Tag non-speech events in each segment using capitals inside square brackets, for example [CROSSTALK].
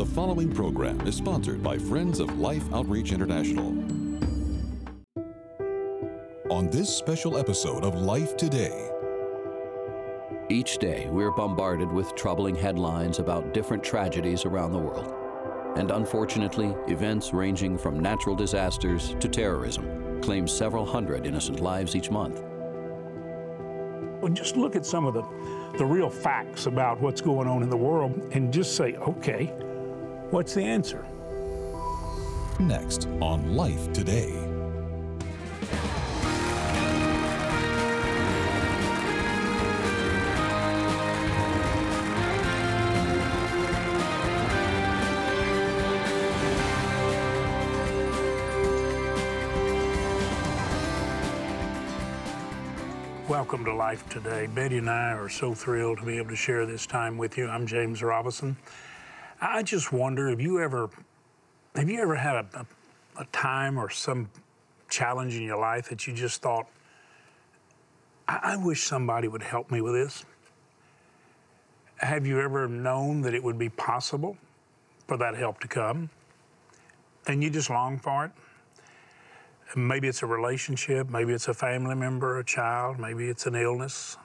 The following program is sponsored by Friends of Life Outreach International. On this special episode of Life Today, Each day, we're bombarded with troubling headlines about different tragedies around the world. And unfortunately, events ranging from natural disasters to terrorism claim several hundred innocent lives each month. Well, just look at some of the, the real facts about what's going on in the world and just say, okay, what's the answer? next on Life Today. Welcome to Life Today. Betty and I are so thrilled to be able to share this time with you. I'm James Robison. I just wonder have you ever have you ever had a, a, a time or some challenge in your life that you just thought, I, I wish somebody would help me with this? Have you ever known that it would be possible for that help to come? And you just long for it? Maybe it's a relationship, maybe it's a family member, a child, maybe it's an illness,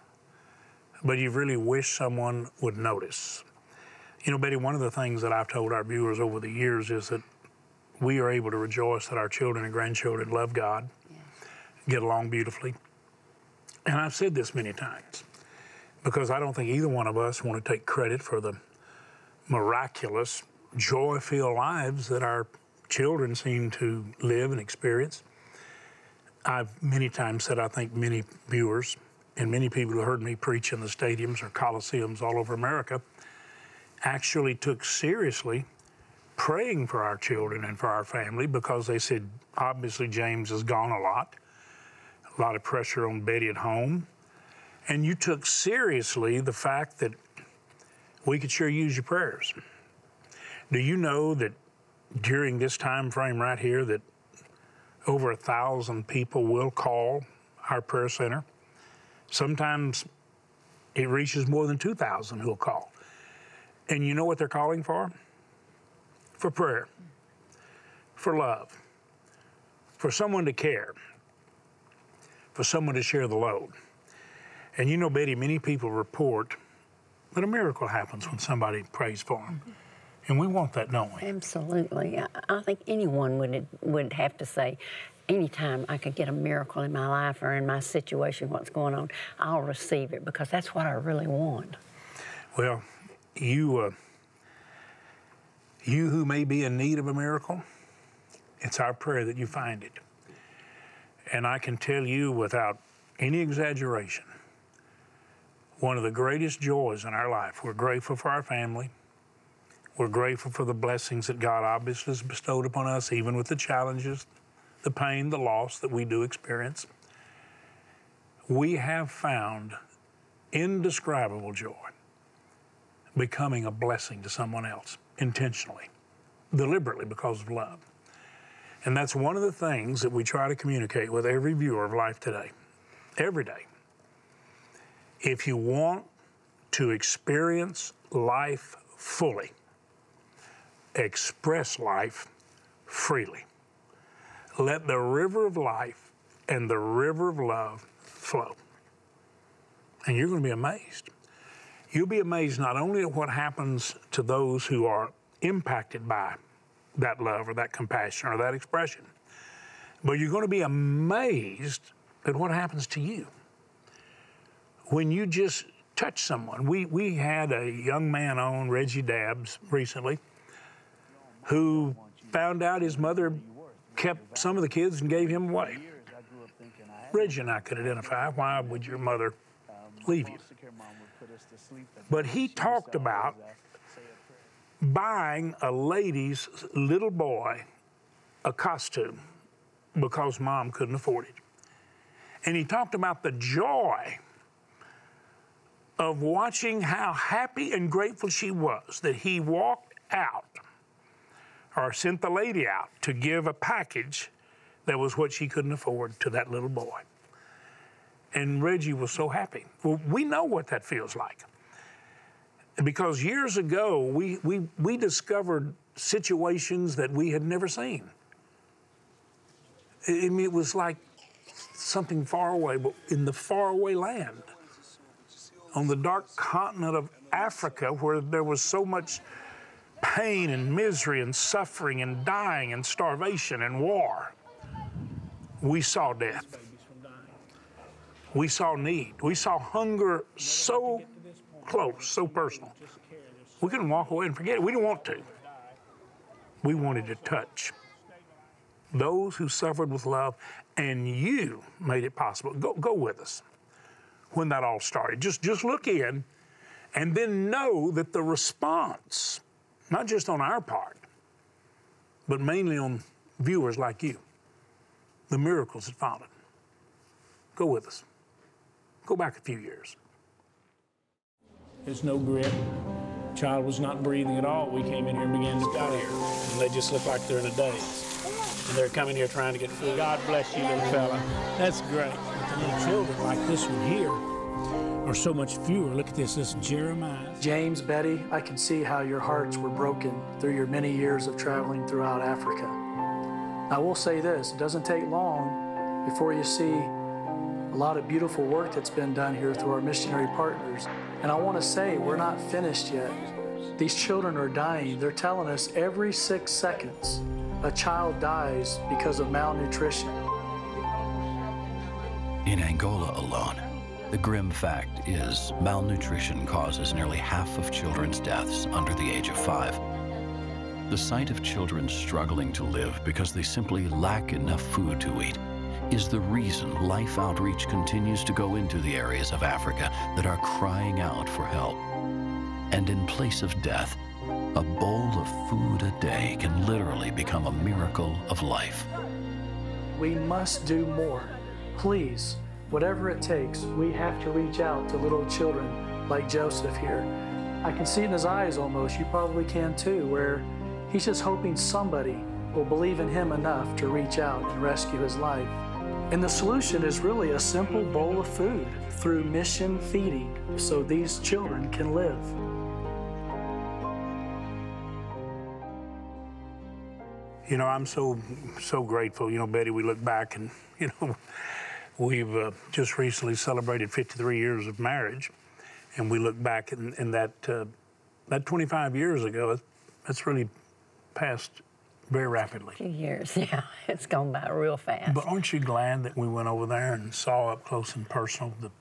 but you really wish someone would notice. You know, Betty, one of the things that I've told our viewers over the years is that we are able to rejoice that our children and grandchildren love God, get along beautifully. And I've said this many times because I don't think either one of us want to take credit for the miraculous, joy filled lives that our children seem to live and experience. I've many times said I think many viewers and many people who heard me preach in the stadiums or coliseums all over America actually took seriously praying for our children and for our family because they said obviously James has gone a lot, a lot of pressure on Betty at home, and you took seriously the fact that we could sure use your prayers. Do you know that during this time frame right here that over a thousand people will call our prayer center. Sometimes it reaches more than 2,000 who'll call. And you know what they're calling for? For prayer, for love, for someone to care, for someone to share the load. And you know, Betty, many people report that a miracle happens when somebody prays for them. Mm-hmm. And we want that, don't we? Absolutely. I, I think anyone would would have to say, anytime I could get a miracle in my life or in my situation, what's going on, I'll receive it because that's what I really want. Well, you, uh, you who may be in need of a miracle, it's our prayer that you find it. And I can tell you without any exaggeration, one of the greatest joys in our life, we're grateful for our family. We're grateful for the blessings that God obviously has bestowed upon us, even with the challenges, the pain, the loss that we do experience. We have found indescribable joy becoming a blessing to someone else intentionally, deliberately because of love. And that's one of the things that we try to communicate with every viewer of Life Today, every day. If you want to experience life fully, express life freely. Let the river of life and the river of love flow. And you're going to be amazed. You'll be amazed not only at what happens to those who are impacted by that love or that compassion or that expression, but you're going to be amazed at what happens to you when you just touch someone. We, we had a young man on, Reggie Dabbs, recently who found out his mother kept some of the kids and gave him away. Reggie and I could identify why would your mother leave you? But he talked about buying a lady's little boy a costume because mom couldn't afford it. And he talked about the joy of watching how happy and grateful she was that he walked out or sent the lady out to give a package that was what she couldn't afford to that little boy. And Reggie was so happy. Well, we know what that feels like. because years ago we, we, we discovered situations that we had never seen. I mean, it was like something far away, but in the faraway land, on the dark continent of Africa, where there was so much pain and misery and suffering and dying and starvation and war, we saw death. We saw need. We saw hunger so close, so personal. We couldn't walk away and forget it. We didn't want to. We wanted to touch those who suffered with love, and you made it possible. Go, go with us when that all started. Just, just look in and then know that the response, not just on our part, but mainly on viewers like you, the miracles that followed. Go with us. Go back a few years. There's no grip. Child was not breathing at all. We came in here and began to die here. And they just look like they're in a daze. And they're coming here trying to get food. God bless you, little fella. That's great. But the little children like this one here are so much fewer. Look at this. This is Jeremiah. James, Betty, I can see how your hearts were broken through your many years of traveling throughout Africa. I will say this it doesn't take long before you see a lot of beautiful work that's been done here through our missionary partners. And I want to say, we're not finished yet. These children are dying. They're telling us every six seconds a child dies because of malnutrition. In Angola alone, the grim fact is malnutrition causes nearly half of children's deaths under the age of five. The sight of children struggling to live because they simply lack enough food to eat is the reason Life Outreach continues to go into the areas of Africa that are crying out for help. And in place of death, a bowl of food a day can literally become a miracle of life. We must do more. Please, whatever it takes, we have to reach out to little children like Joseph here. I can see in his eyes almost, you probably can too, where he's just hoping somebody will believe in him enough to reach out and rescue his life. And the solution is really a simple bowl of food through mission feeding so these children can live. You know, I'm so so grateful. You know, Betty, we look back and [LAUGHS] you know, we've uh, just recently celebrated 53 years of marriage, and we look back and, and that uh, that 25 years ago, that's really passed very rapidly. Few years, [LAUGHS] yeah, it's gone by real fast. But aren't you glad that we went over there and saw up close and personal the,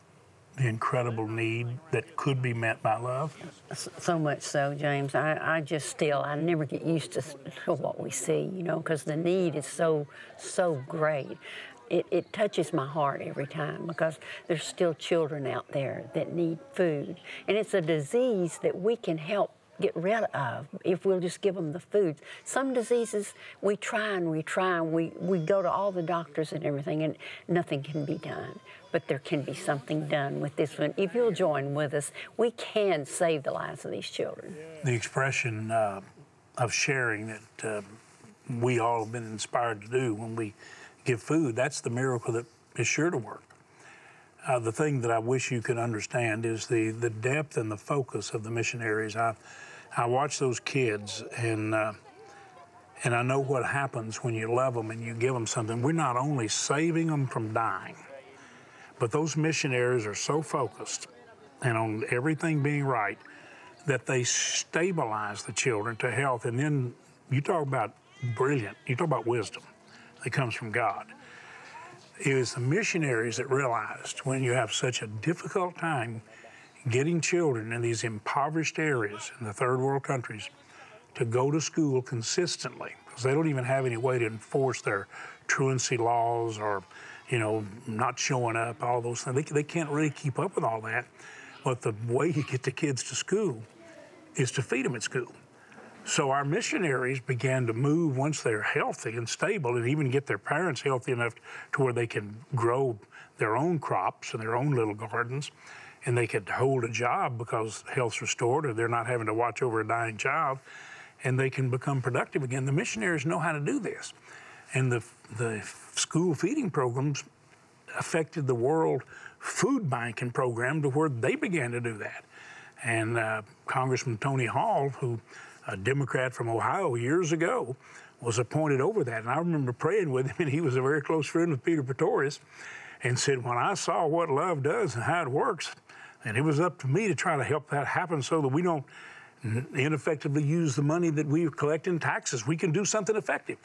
the incredible need that could be met by love? So much so, James. I, I just still, I never get used to, to what we see, you know, because the need is so, so great. It, it touches my heart every time because there's still children out there that need food. And it's a disease that we can help get rid of if we'll just give them the foods. Some diseases we try and we try and we, we go to all the doctors and everything and nothing can be done. But there can be something done with this one. If you'll join with us, we can save the lives of these children. The expression uh, of sharing that uh, we all have been inspired to do when we give food, that's the miracle that is sure to work. Uh, the thing that I wish you could understand is the, the depth and the focus of the missionaries. I, I watch those kids and uh, and I know what happens when you love them and you give them something. We're not only saving them from dying, but those missionaries are so focused and on everything being right that they stabilize the children to health. And then you talk about brilliant, you talk about wisdom that comes from God. It was the missionaries that realized when you have such a difficult time getting children in these impoverished areas in the third world countries to go to school consistently because they don't even have any way to enforce their truancy laws or you know not showing up all those things. They, they can't really keep up with all that. But the way you get the kids to school is to feed them at school. So our missionaries began to move once they're healthy and stable and even get their parents healthy enough to where they can grow their own crops and their own little gardens and they could hold a job because health's restored or they're not having to watch over a dying child and they can become productive again. The missionaries know how to do this. And the, the school feeding programs affected the World Food Banking Program to where they began to do that. And uh, Congressman Tony Hall, who a Democrat from Ohio years ago, was appointed over that. And I remember praying with him, and he was a very close friend with Peter Pretorius, and said, When I saw what love does and how it works, and it was up to me to try to help that happen so that we don't ineffectively use the money that we collect in taxes. We can do something effective.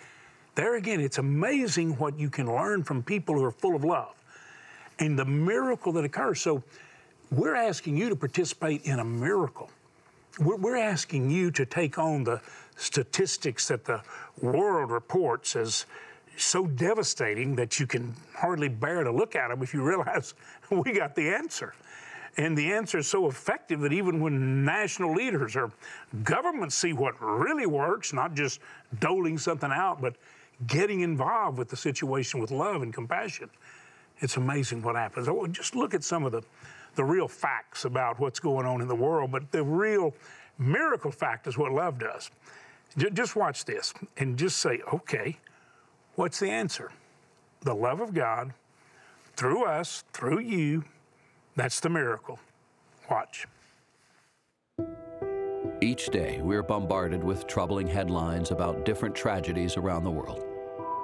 There again, it's amazing what you can learn from people who are full of love and the miracle that occurs. So, we're asking you to participate in a miracle. We're, we're asking you to take on the statistics that the world reports as so devastating that you can hardly bear to look at them if you realize [LAUGHS] we got the answer. And the answer is so effective that even when national leaders or governments see what really works, not just doling something out, but getting involved with the situation with love and compassion, it's amazing what happens. Oh, just look at some of the, the real facts about what's going on in the world, but the real miracle fact is what love does. Just watch this and just say, okay, what's the answer? The love of God through us, through you, that's the miracle. Watch. Each day, we're bombarded with troubling headlines about different tragedies around the world.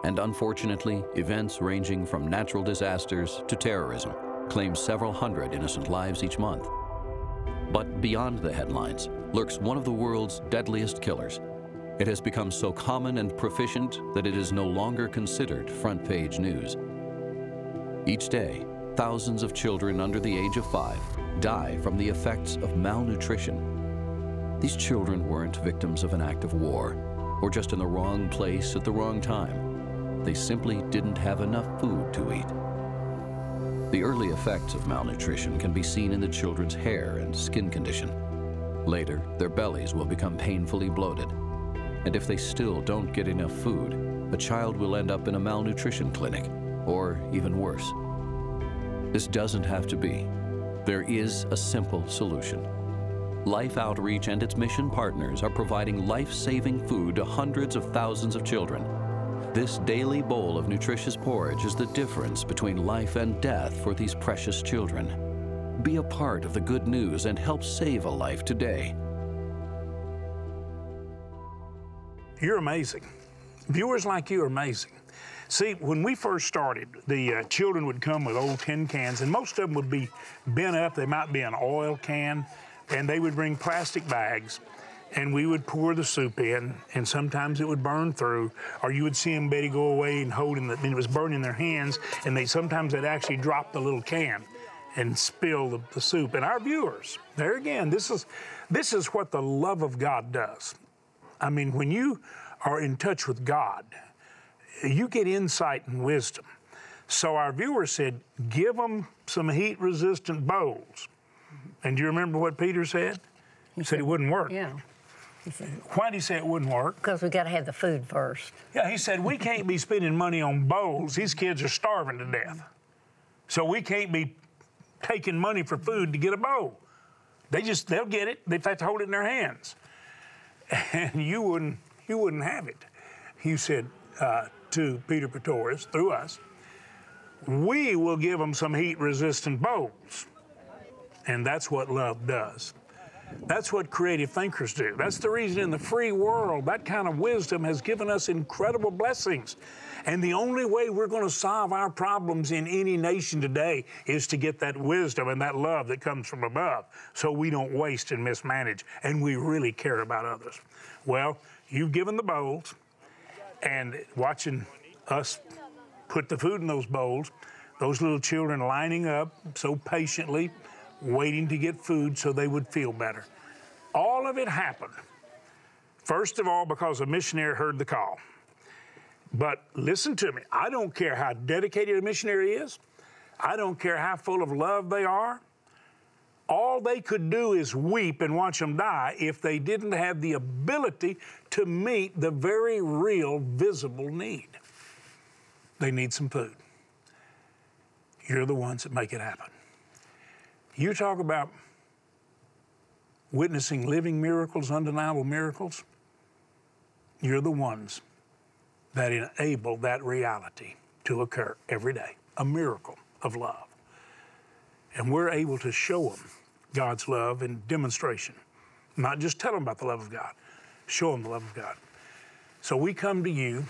And unfortunately, events ranging from natural disasters to terrorism claim several hundred innocent lives each month. But beyond the headlines lurks one of the world's deadliest killers. It has become so common and proficient that it is no longer considered front page news. Each day, thousands of children under the age of five die from the effects of malnutrition. These children weren't victims of an act of war or just in the wrong place at the wrong time. They simply didn't have enough food to eat. The early effects of malnutrition can be seen in the children's hair and skin condition. Later, their bellies will become painfully bloated. And if they still don't get enough food, a child will end up in a malnutrition clinic, or even worse. This doesn't have to be. There is a simple solution. Life Outreach and its mission partners are providing life saving food to hundreds of thousands of children. This daily bowl of nutritious porridge is the difference between life and death for these precious children. Be a part of the good news and help save a life today. You're amazing. Viewers like you are amazing. See, when we first started, the uh, children would come with old tin cans, and most of them would be bent up. They might be an oil can, and they would bring plastic bags, and we would pour the soup in, and sometimes it would burn through, or you would see them, Betty, go away and holding it, and it was burning their hands, and they sometimes they'd actually drop the little can and spill the, the soup. And our viewers, there again, this is this is what the love of God does. I mean, when you are in touch with God, you get insight and wisdom. So our viewer said, give them some heat resistant bowls. And do you remember what Peter said? He said it wouldn't work. Yeah. Said, Why did he say it wouldn't work? because we got to have the food first. Yeah, he said, we can't be spending money on bowls. These kids are starving to death. So we can't be taking money for food to get a bowl. They just, they'll get it. They have to hold it in their hands. And you wouldn't, you wouldn't have it. He said, uh, to Peter Pretorius through us, we will give them some heat resistant bowls. And that's what love does. That's what creative thinkers do. That's the reason in the free world, that kind of wisdom has given us incredible blessings. And the only way we're going to solve our problems in any nation today is to get that wisdom and that love that comes from above so we don't waste and mismanage and we really care about others. Well, you've given the bowls and watching us put the food in those bowls, those little children lining up so patiently, waiting to get food so they would feel better. All of it happened, first of all, because a missionary heard the call. But listen to me, I don't care how dedicated a missionary is, I don't care how full of love they are. All they could do is weep and watch them die if they didn't have the ability to meet the very real, visible need. They need some food. You're the ones that make it happen. You talk about witnessing living miracles, undeniable miracles. You're the ones that enable that reality to occur every day a miracle of love. And we're able to show them God's love in demonstration. Not just tell them about the love of God, show them the love of God. So we come to you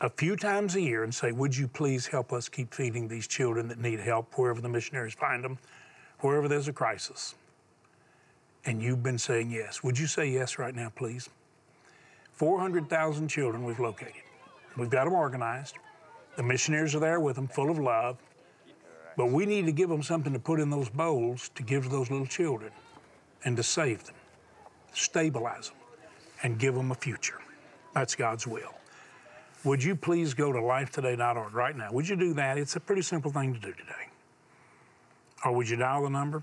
a few times a year and say, Would you please help us keep feeding these children that need help wherever the missionaries find them, wherever there's a crisis? And you've been saying yes. Would you say yes right now, please? 400,000 children we've located. We've got them organized. The missionaries are there with them, full of love. But we need to give them something to put in those bowls to give to those little children and to save them, stabilize them, and give them a future. That's God's will. Would you please go to lifetoday.org right now? Would you do that? It's a pretty simple thing to do today. Or would you dial the number?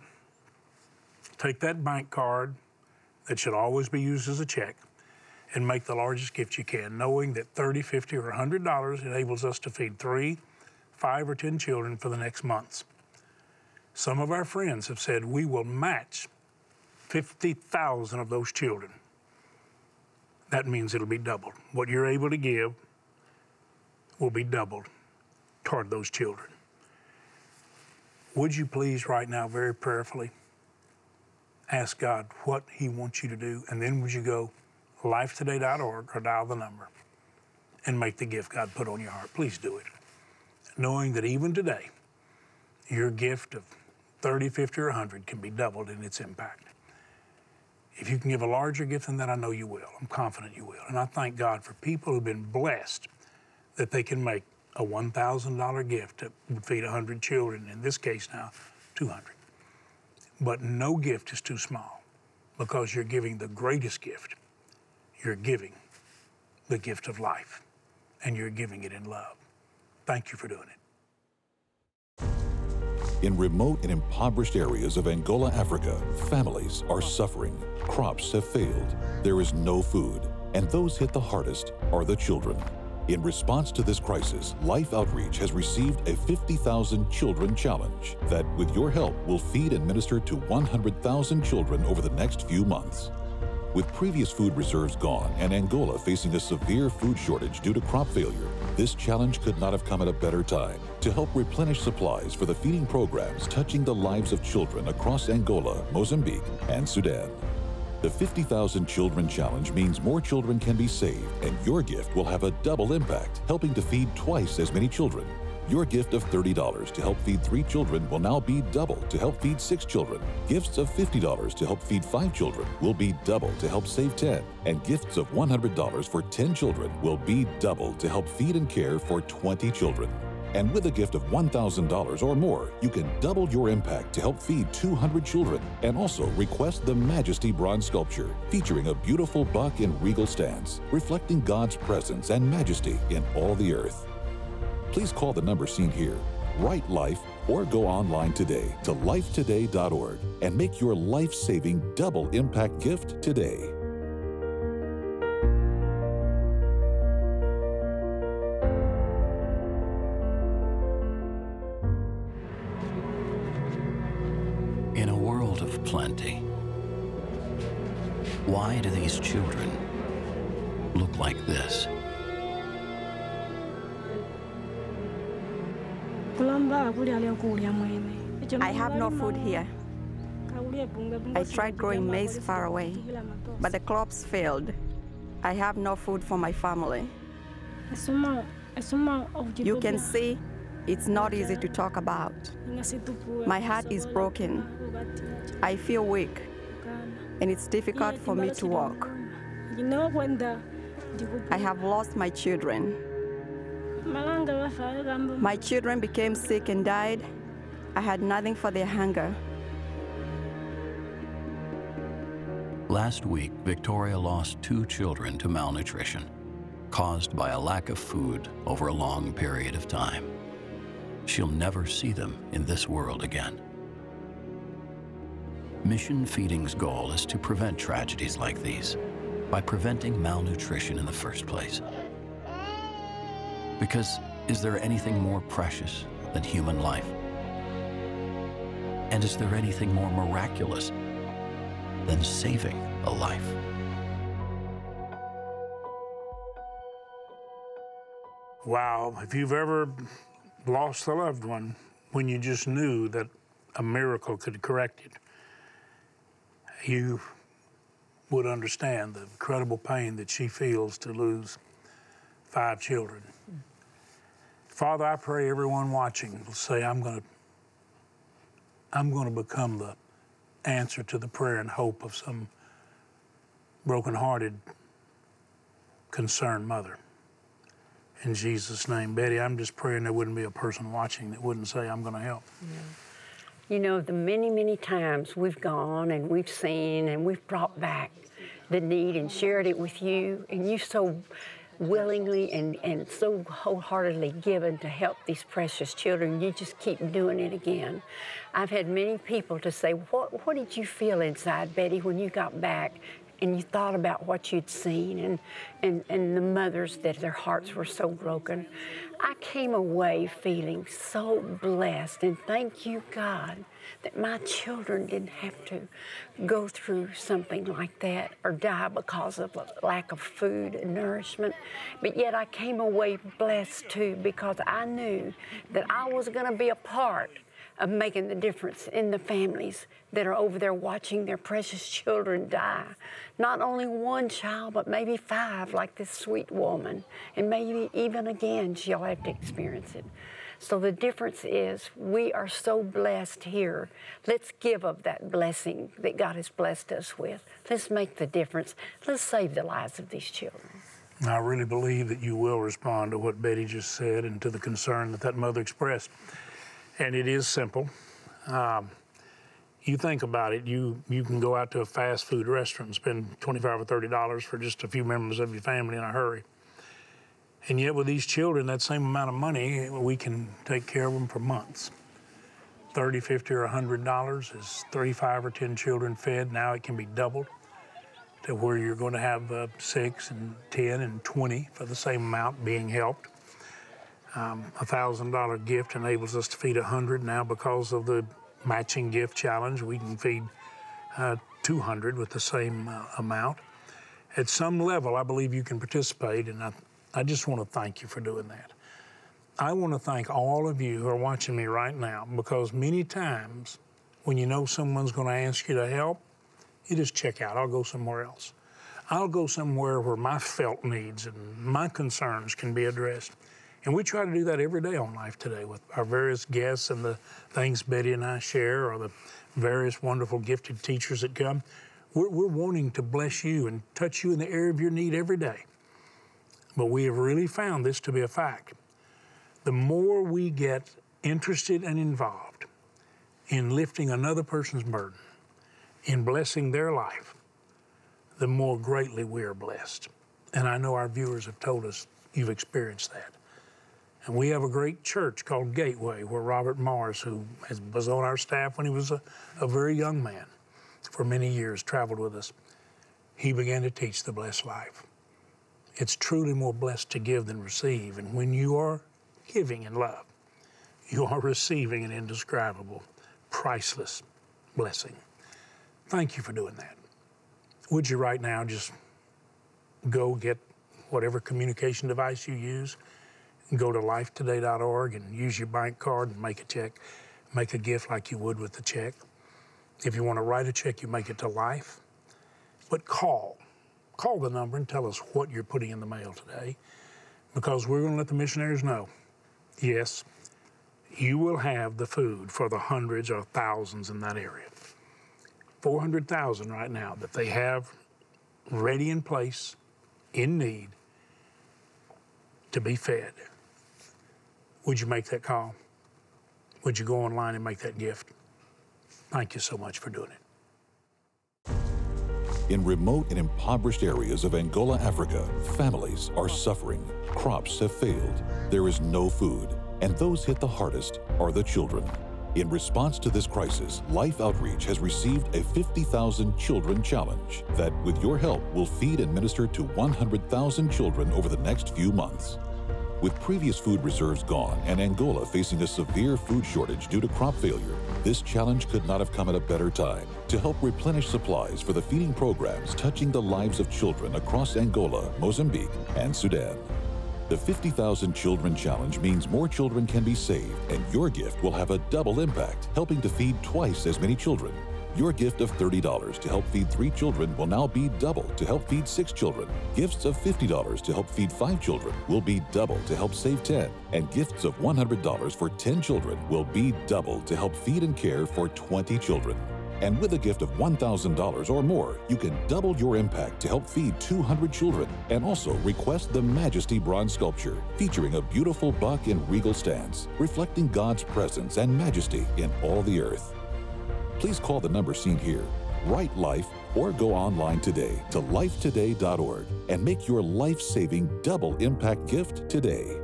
Take that bank card that should always be used as a check and make the largest gift you can, knowing that 30, 50, or $100 enables us to feed three, five, or 10 children for the next months. Some of our friends have said we will match 50,000 of those children. That means it'll be doubled. What you're able to give will be doubled toward those children. Would you please, right now, very prayerfully, ask God what He wants you to do, and then would you go lifetoday.org or dial the number and make the gift God put on your heart? Please do it. Knowing that even today, your gift of 30, 50, or 100 can be doubled in its impact. If you can give a larger gift than that, I know you will. I'm confident you will. And I thank God for people who've been blessed that they can make a $1,000 gift that would feed 100 children, in this case now, 200. But no gift is too small because you're giving the greatest gift. You're giving the gift of life, and you're giving it in love. Thank you for doing it. In remote and impoverished areas of Angola, Africa, families are suffering. Crops have failed. There is no food. And those hit the hardest are the children. In response to this crisis, Life Outreach has received a 50,000 Children Challenge that, with your help, will feed and minister to 100,000 children over the next few months. With previous food reserves gone and Angola facing a severe food shortage due to crop failure, this challenge could not have come at a better time to help replenish supplies for the feeding programs touching the lives of children across Angola, Mozambique, and Sudan. The 50,000 Children Challenge means more children can be saved, and your gift will have a double impact, helping to feed twice as many children. Your gift of $30 to help feed three children will now be double to help feed six children. Gifts of $50 to help feed five children will be double to help save 10. And gifts of $100 for 10 children will be double to help feed and care for 20 children. And with a gift of $1,000 or more, you can double your impact to help feed 200 children. And also request the Majesty bronze sculpture, featuring a beautiful buck in regal stance, reflecting God's presence and majesty in all the earth. Please call the number seen here, Write Life, or go online today to lifetoday.org and make your life saving double impact gift today. Why do these children look like this? I have no food here. I tried growing maize far away, but the crops failed. I have no food for my family. You can see it's not easy to talk about. My heart is broken. I feel weak, and it's difficult for me to walk. I have lost my children. My children became sick and died. I had nothing for their hunger. Last week, Victoria lost two children to malnutrition, caused by a lack of food over a long period of time. She'll never see them in this world again. Mission Feeding's goal is to prevent tragedies like these by preventing malnutrition in the first place. Because is there anything more precious than human life? And is there anything more miraculous than saving a life? Wow, if you've ever lost a loved one when you just knew that a miracle could correct it, you would understand the incredible pain that she feels to lose five children. Father, I pray everyone watching will say, I'm going to I'm going to become the answer to the prayer and hope of some broken-hearted, concerned mother. In Jesus' name, Betty, I'm just praying there wouldn't be a person watching that wouldn't say, I'm going to help. You know, the many, many times we've gone and we've seen and we've brought back the need and shared it with you, and you so willingly and, and so wholeheartedly given to help these precious children. You just keep doing it again. I've had many people to say, what, what did you feel inside, Betty, when you got back and you thought about what you'd seen and, and, and the mothers that their hearts were so broken. I came away feeling so blessed and thank you, God, that my children didn't have to go through something like that or die because of lack of food and nourishment. But yet I came away blessed too because I knew that I was going to be a part of making the difference in the families that are over there watching their precious children die. Not only one child, but maybe five, like this sweet woman. And maybe even again, she'll have to experience it. So the difference is we are so blessed here. Let's give of that blessing that God has blessed us with. Let's make the difference. Let's save the lives of these children. I really believe that you will respond to what Betty just said and to the concern that that mother expressed and it is simple. Um, you think about it, you you can go out to a fast food restaurant and spend twenty-five or thirty dollars for just a few members of your family in a hurry. And yet, with these children, that same amount of money, we can take care of them for months. 30 50 or $100 is 35 or 10 children fed. Now it can be doubled to where you're going to have uh, six and 10 and 20 for the same amount being helped. Um, a thousand dollar gift enables us to feed a hundred now because of the matching gift challenge. We can feed uh, 200 with the same uh, amount. At some level, I believe you can participate, and I, I just want to thank you for doing that. I want to thank all of you who are watching me right now because many times when you know someone's going to ask you to help, you just check out. I'll go somewhere else. I'll go somewhere where my felt needs and my concerns can be addressed. And we try to do that every day on Life Today with our various guests and the things Betty and I share, or the various wonderful gifted teachers that come. We're, we're wanting to bless you and touch you in the area of your need every day. But we have really found this to be a fact. The more we get interested and involved in lifting another person's burden, in blessing their life, the more greatly we are blessed. And I know our viewers have told us you've experienced that. And we have a great church called Gateway, where Robert Morris, who was on our staff when he was a, a very young man for many years, traveled with us. He began to teach the blessed life. It's truly more blessed to give than receive. And when you are giving in love, you are receiving an indescribable, priceless blessing. Thank you for doing that. Would you right now just go get whatever communication device you use? Go to lifetoday.org and use your bank card and make a check, make a gift like you would with the check. If you want to write a check, you make it to life. But call. Call the number and tell us what you're putting in the mail today because we're going to let the missionaries know yes, you will have the food for the hundreds or thousands in that area. 400,000 right now that they have ready in place, in need, to be fed. Would you make that call? Would you go online and make that gift? Thank you so much for doing it. In remote and impoverished areas of Angola, Africa, families are suffering. Crops have failed. There is no food. And those hit the hardest are the children. In response to this crisis, Life Outreach has received a 50,000 Children Challenge that, with your help, will feed and minister to 100,000 children over the next few months. With previous food reserves gone and Angola facing a severe food shortage due to crop failure, this challenge could not have come at a better time to help replenish supplies for the feeding programs touching the lives of children across Angola, Mozambique, and Sudan. The 50,000 Children Challenge means more children can be saved, and your gift will have a double impact, helping to feed twice as many children. Your gift of $30 to help feed three children will now be double to help feed six children. Gifts of $50 to help feed five children will be double to help save 10. And gifts of $100 for 10 children will be double to help feed and care for 20 children. And with a gift of $1,000 or more, you can double your impact to help feed 200 children and also request the Majesty Bronze Sculpture featuring a beautiful buck in regal stance, reflecting God's presence and majesty in all the earth. Please call the number seen here, write life, or go online today to lifetoday.org and make your life saving double impact gift today.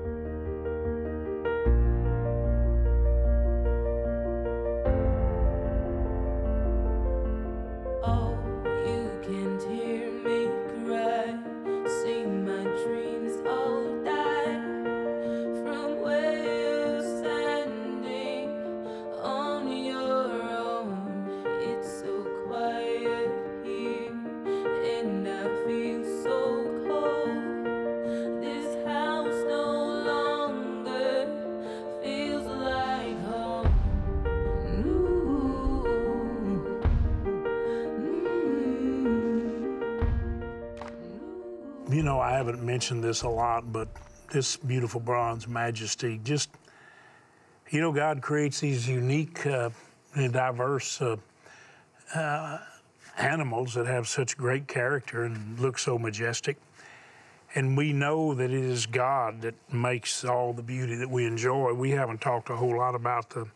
Mentioned this a lot, but this beautiful bronze majesty just, you know, God creates these unique uh, and diverse uh, uh, animals that have such great character and look so majestic. And we know that it is God that makes all the beauty that we enjoy. We haven't talked a whole lot about the,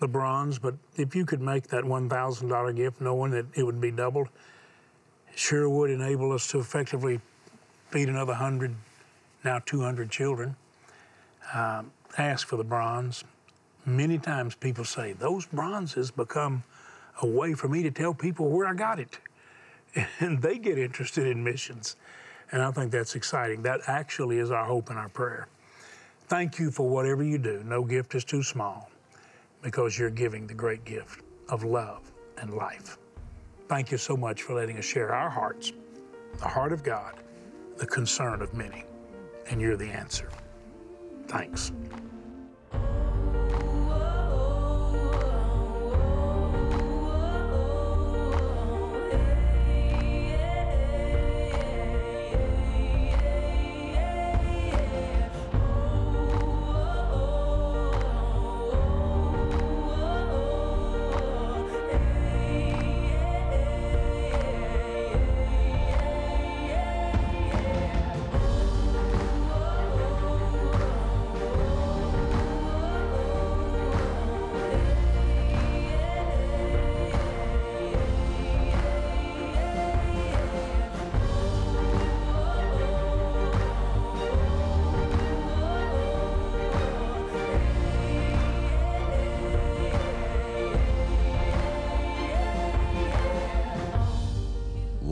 the bronze, but if you could make that $1,000 gift knowing that it would be doubled, sure would enable us to effectively feed another 100, now 200 children. Uh, ask for the bronze. Many times people say, those bronzes become a way for me to tell people where I got it. [LAUGHS] And they get interested in missions. And I think that's exciting. That actually is our hope and our prayer. Thank you for whatever you do. No gift is too small because you're giving the great gift of love and life. Thank you so much for letting us share our hearts, the heart of God, the concern of many. And you're the answer. Thanks.